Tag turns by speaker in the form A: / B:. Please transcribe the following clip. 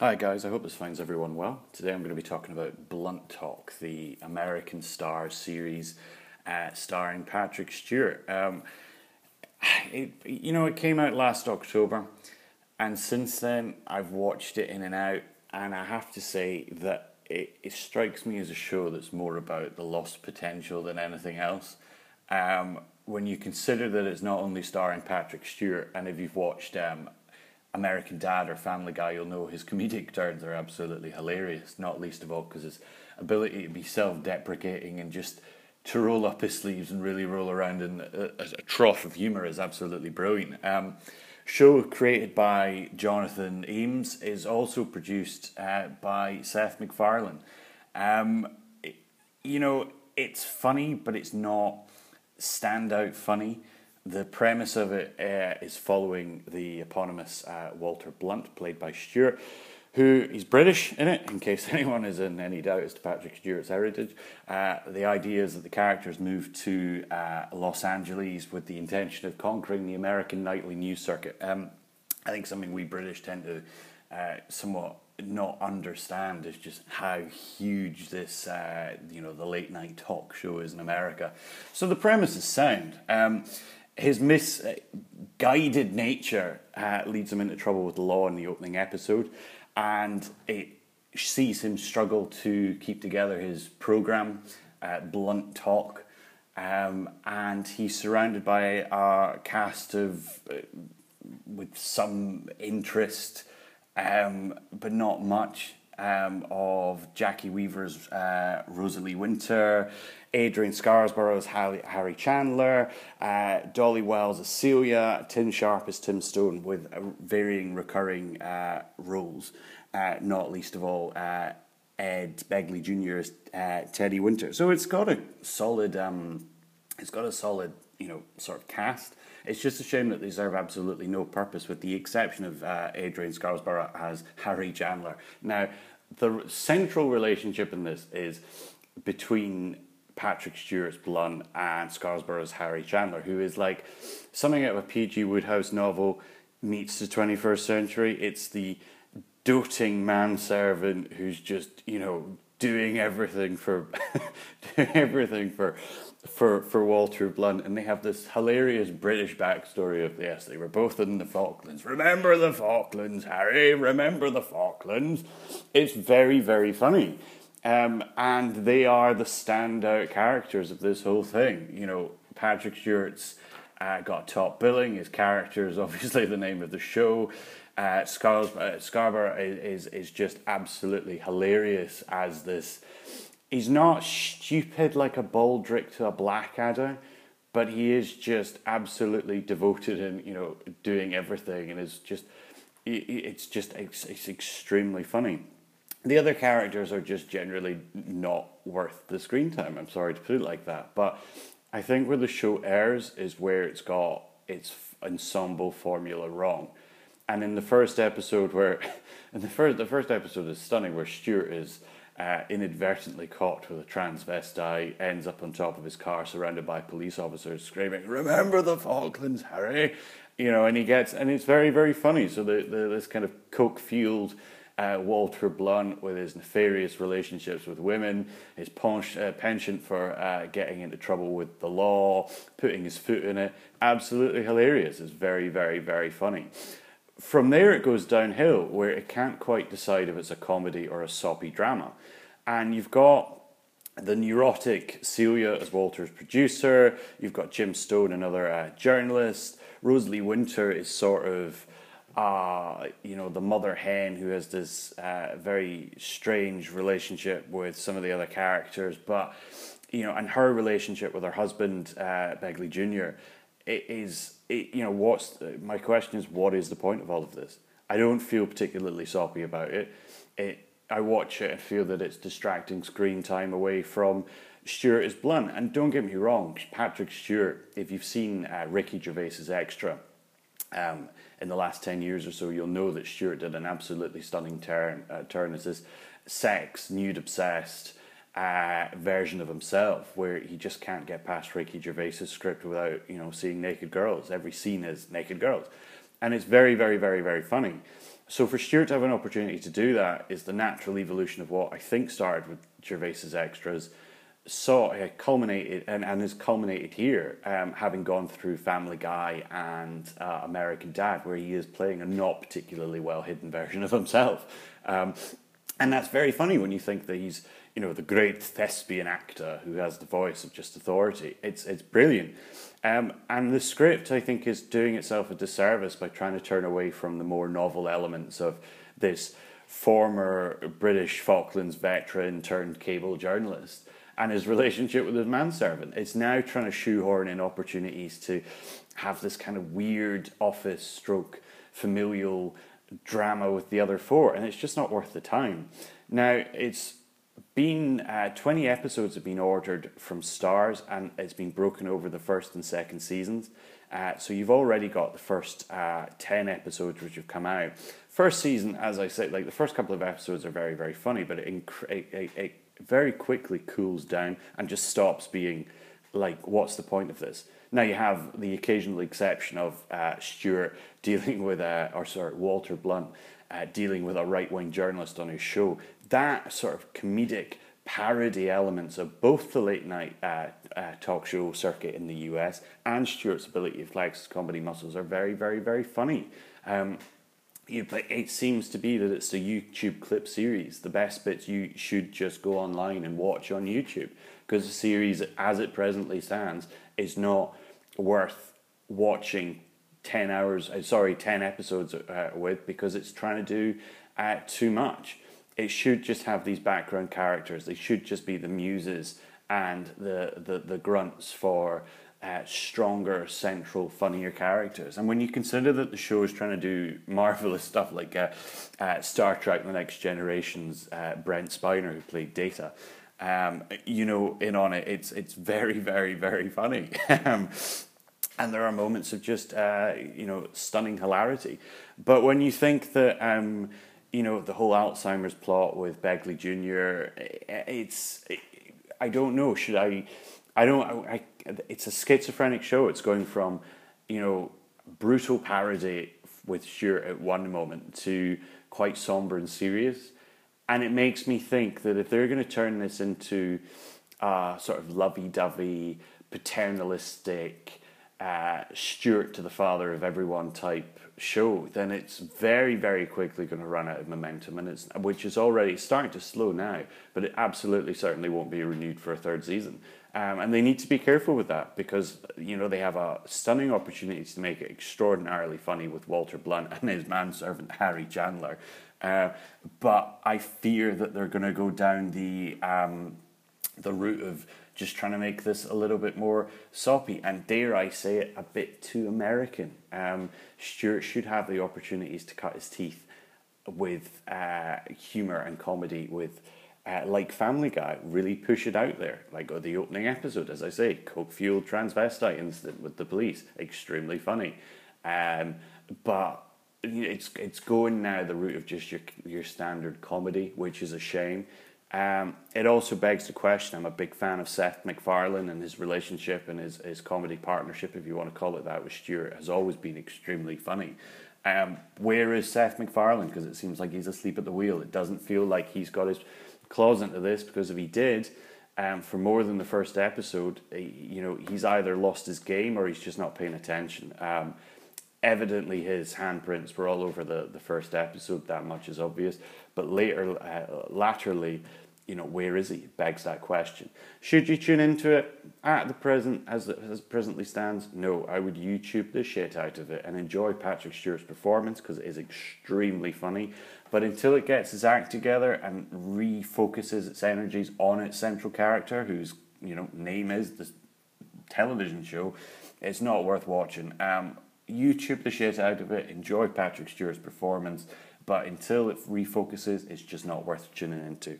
A: Hi guys, I hope this finds everyone well. Today I'm going to be talking about Blunt Talk, the American Starz series uh, starring Patrick Stewart. Um, it, you know, it came out last October, and since then I've watched it in and out, and I have to say that it, it strikes me as a show that's more about the lost potential than anything else. Um, when you consider that it's not only starring Patrick Stewart, and if you've watched um, American Dad or Family Guy, you'll know his comedic turns are absolutely hilarious, not least of all because his ability to be self deprecating and just to roll up his sleeves and really roll around in a, a trough of humour is absolutely brilliant. Um, show created by Jonathan Ames is also produced uh, by Seth MacFarlane. Um, it, you know, it's funny, but it's not standout funny. The premise of it uh, is following the eponymous uh, Walter Blunt, played by Stewart, who is British in it, in case anyone is in any doubt as to Patrick Stewart's heritage. Uh, the idea is that the characters moved to uh, Los Angeles with the intention of conquering the American nightly news circuit. Um, I think something we British tend to uh, somewhat not understand is just how huge this, uh, you know, the late night talk show is in America. So the premise is sound. Um, his misguided nature uh, leads him into trouble with the law in the opening episode, and it sees him struggle to keep together his program, uh, Blunt Talk. Um, and he's surrounded by a cast of uh, with some interest, um, but not much, um, of Jacki Weaver's uh, Rosalie Winter, Adrian Scarborough as Harry, Chandler, uh, Dolly Wells as Celia, Timm Sharp as Tim Stone, with uh, varying recurring uh, roles, uh, not least of all uh, Ed Begley Jr. as Teddy Winter. So it's got a solid, um, it's got a solid, you know, sort of cast. It's just a shame that they serve absolutely no purpose, with the exception of uh, Adrian Scarborough as Harry Chandler. Now, the central relationship in this is between Patrick Stewart's Blunt and Scarborough's Harry Chandler, who is like something out of a P.G. Wodehouse novel meets the 21st century. It's the doting manservant who's just, you know, doing everything for doing everything for for for Walter Blunt, and they have this hilarious British backstory of yes, they were both in the Falklands. Remember the Falklands, Harry. Remember the Falklands. It's very very funny. Um, and they are the standout characters of this whole thing. You know, Patrick Stewart's uh, got top billing. His character is obviously the name of the show. Uh, uh, Scarborough is, is, is just absolutely hilarious as this. He's not stupid like a baldrick to a blackadder, but he is just absolutely devoted and you know doing everything, and is just it's just it's, it's extremely funny. The other characters are just generally not worth the screen time. I'm sorry to put it like that, but I think where the show airs is where it's got its ensemble formula wrong. And in the first episode, where in the first the first episode is stunning, where Stewart is uh, inadvertently caught with a transvestite, ends up on top of his car, surrounded by police officers, screaming, "Remember the Falklands, Harry!" You know, and he gets, and it's very very funny. So the, the this kind of coke fueled uh, Walter Blunt with his nefarious relationships with women, his uh, penchant for uh, getting into trouble with the law, putting his foot in it. Absolutely hilarious. It's very, very, very funny. From there, it goes downhill where it can't quite decide if it's a comedy or a soppy drama. And you've got the neurotic Celia as Walter's producer, you've got Jim Stone, another uh, journalist. Rosalie Winter is sort of uh, you know, the mother hen who has this uh, very strange relationship with some of the other characters, but you know, and her relationship with her husband, uh, Begley Jr. It is, it, you know, what's my question is, what is the point of all of this? I don't feel particularly soppy about it. It, I watch it and feel that it's distracting screen time away from Stewart is blunt. And don't get me wrong, Patrick Stewart. If you've seen uh, Ricky Gervais's Extra, um, in the last 10 years or so, you'll know that Stewart did an absolutely stunning turn, uh, turn as this sex, nude obsessed uh, version of himself, where he just can't get past Ricky Gervais's script without, you know, seeing naked girls. Every scene is naked girls. And it's very, very, very, very funny. So for Stewart to have an opportunity to do that is the natural evolution of what I think started with Gervais's extras, saw it culminated and, and has culminated here, um, having gone through Family Guy and uh, American Dad, where he is playing a not particularly well hidden version of himself. Um, and that's very funny when you think that he's, you know, the great thespian actor who has the voice of just authority. It's it's brilliant. Um, and the script, I think, is doing itself a disservice by trying to turn away from the more novel elements of this former British Falklands veteran turned cable journalist and his relationship with his manservant. It's now trying to shoehorn in opportunities to have this kind of weird office stroke familial drama with the other four, and it's just not worth the time. Now, it's been uh, 20 episodes have been ordered from Starz and it's been broken over the first and second seasons. Uh, so you've already got the first uh, 10 episodes which have come out. First season, as I said, like the first couple of episodes are very, very funny, but it, inc- it, it, it very quickly cools down and just stops being like, what's the point of this? Now you have the occasional exception of uh, Stewart dealing with, a, or sorry, Walter Blunt uh, dealing with a right wing journalist on his show. That sort of comedic parody elements of both the late night uh, uh, talk show circuit in the US and Stewart's ability to flex comedy muscles are very, very, very funny. Um, you, it seems to be that it's a YouTube clip series. The best bits you should just go online and watch on YouTube because the series, as it presently stands, is not worth watching 10 hours, uh, sorry, 10 episodes uh, with because it's trying to do uh, too much. It should just have these background characters. They should just be the muses and the, the, the grunts for uh, stronger, central, funnier characters. And when you consider that the show is trying to do marvelous stuff like uh, uh, Star Trek The Next Generation's uh, Brent Spiner, who played Data, um, you know, in on it, it's, it's very, very, very funny. um, and there are moments of just, uh, you know, stunning hilarity. But when you think that, um, you know, the whole Alzheimer's plot with Begley Jr., eh, it's, eh, I don't know, should I I don't. I, it's a schizophrenic show. It's going from, you know, brutal parody with Stewart at one moment to quite somber and serious, and it makes me think that if they're going to turn this into a sort of lovey-dovey, paternalistic, uh, Stewart to the father of everyone type show, then it's very, very quickly going to run out of momentum, and it's which is already starting to slow now, but it absolutely certainly won't be renewed for a third season. Um, and they need to be careful with that because you know they have a stunning opportunity to make it extraordinarily funny with Walter Blunt and his manservant Harry Chandler. Uh, but I fear that they're going to go down the um, the route of just trying to make this a little bit more soppy and dare I say it, a bit too American. Um, Stewart should have the opportunities to cut his teeth with uh, humor and comedy with uh, like Family Guy, really push it out there. Like the opening episode, as I say, coke fueled transvestite incident with the police, extremely funny. Um, but it's it's going now the route of just your your standard comedy, which is a shame. Um, it also begs the question. I'm a big fan of Seth MacFarlane and his relationship and his, his comedy partnership, if you want to call it that, with Stewart has always been extremely funny. Um, where is Seth MacFarlane? Because it seems like he's asleep at the wheel. It doesn't feel like he's got his claws into this because if he did, um, for more than the first episode, he, you know, he's either lost his game or he's just not paying attention. Um, evidently, his handprints were all over the, the first episode. That much is obvious. But later, uh, laterally, you know, where is he? Begs that question. Should you tune into it at the present, as it as presently stands? No, I would YouTube the shit out of it and enjoy Patrick Stewart's performance because it is extremely funny. But until it gets its act together and refocuses its energies on its central character, whose you know name is the television show, it's not worth watching. Um, YouTube the shit out of it. Enjoy Patrick Stewart's performance, but until it refocuses, it's just not worth tuning into.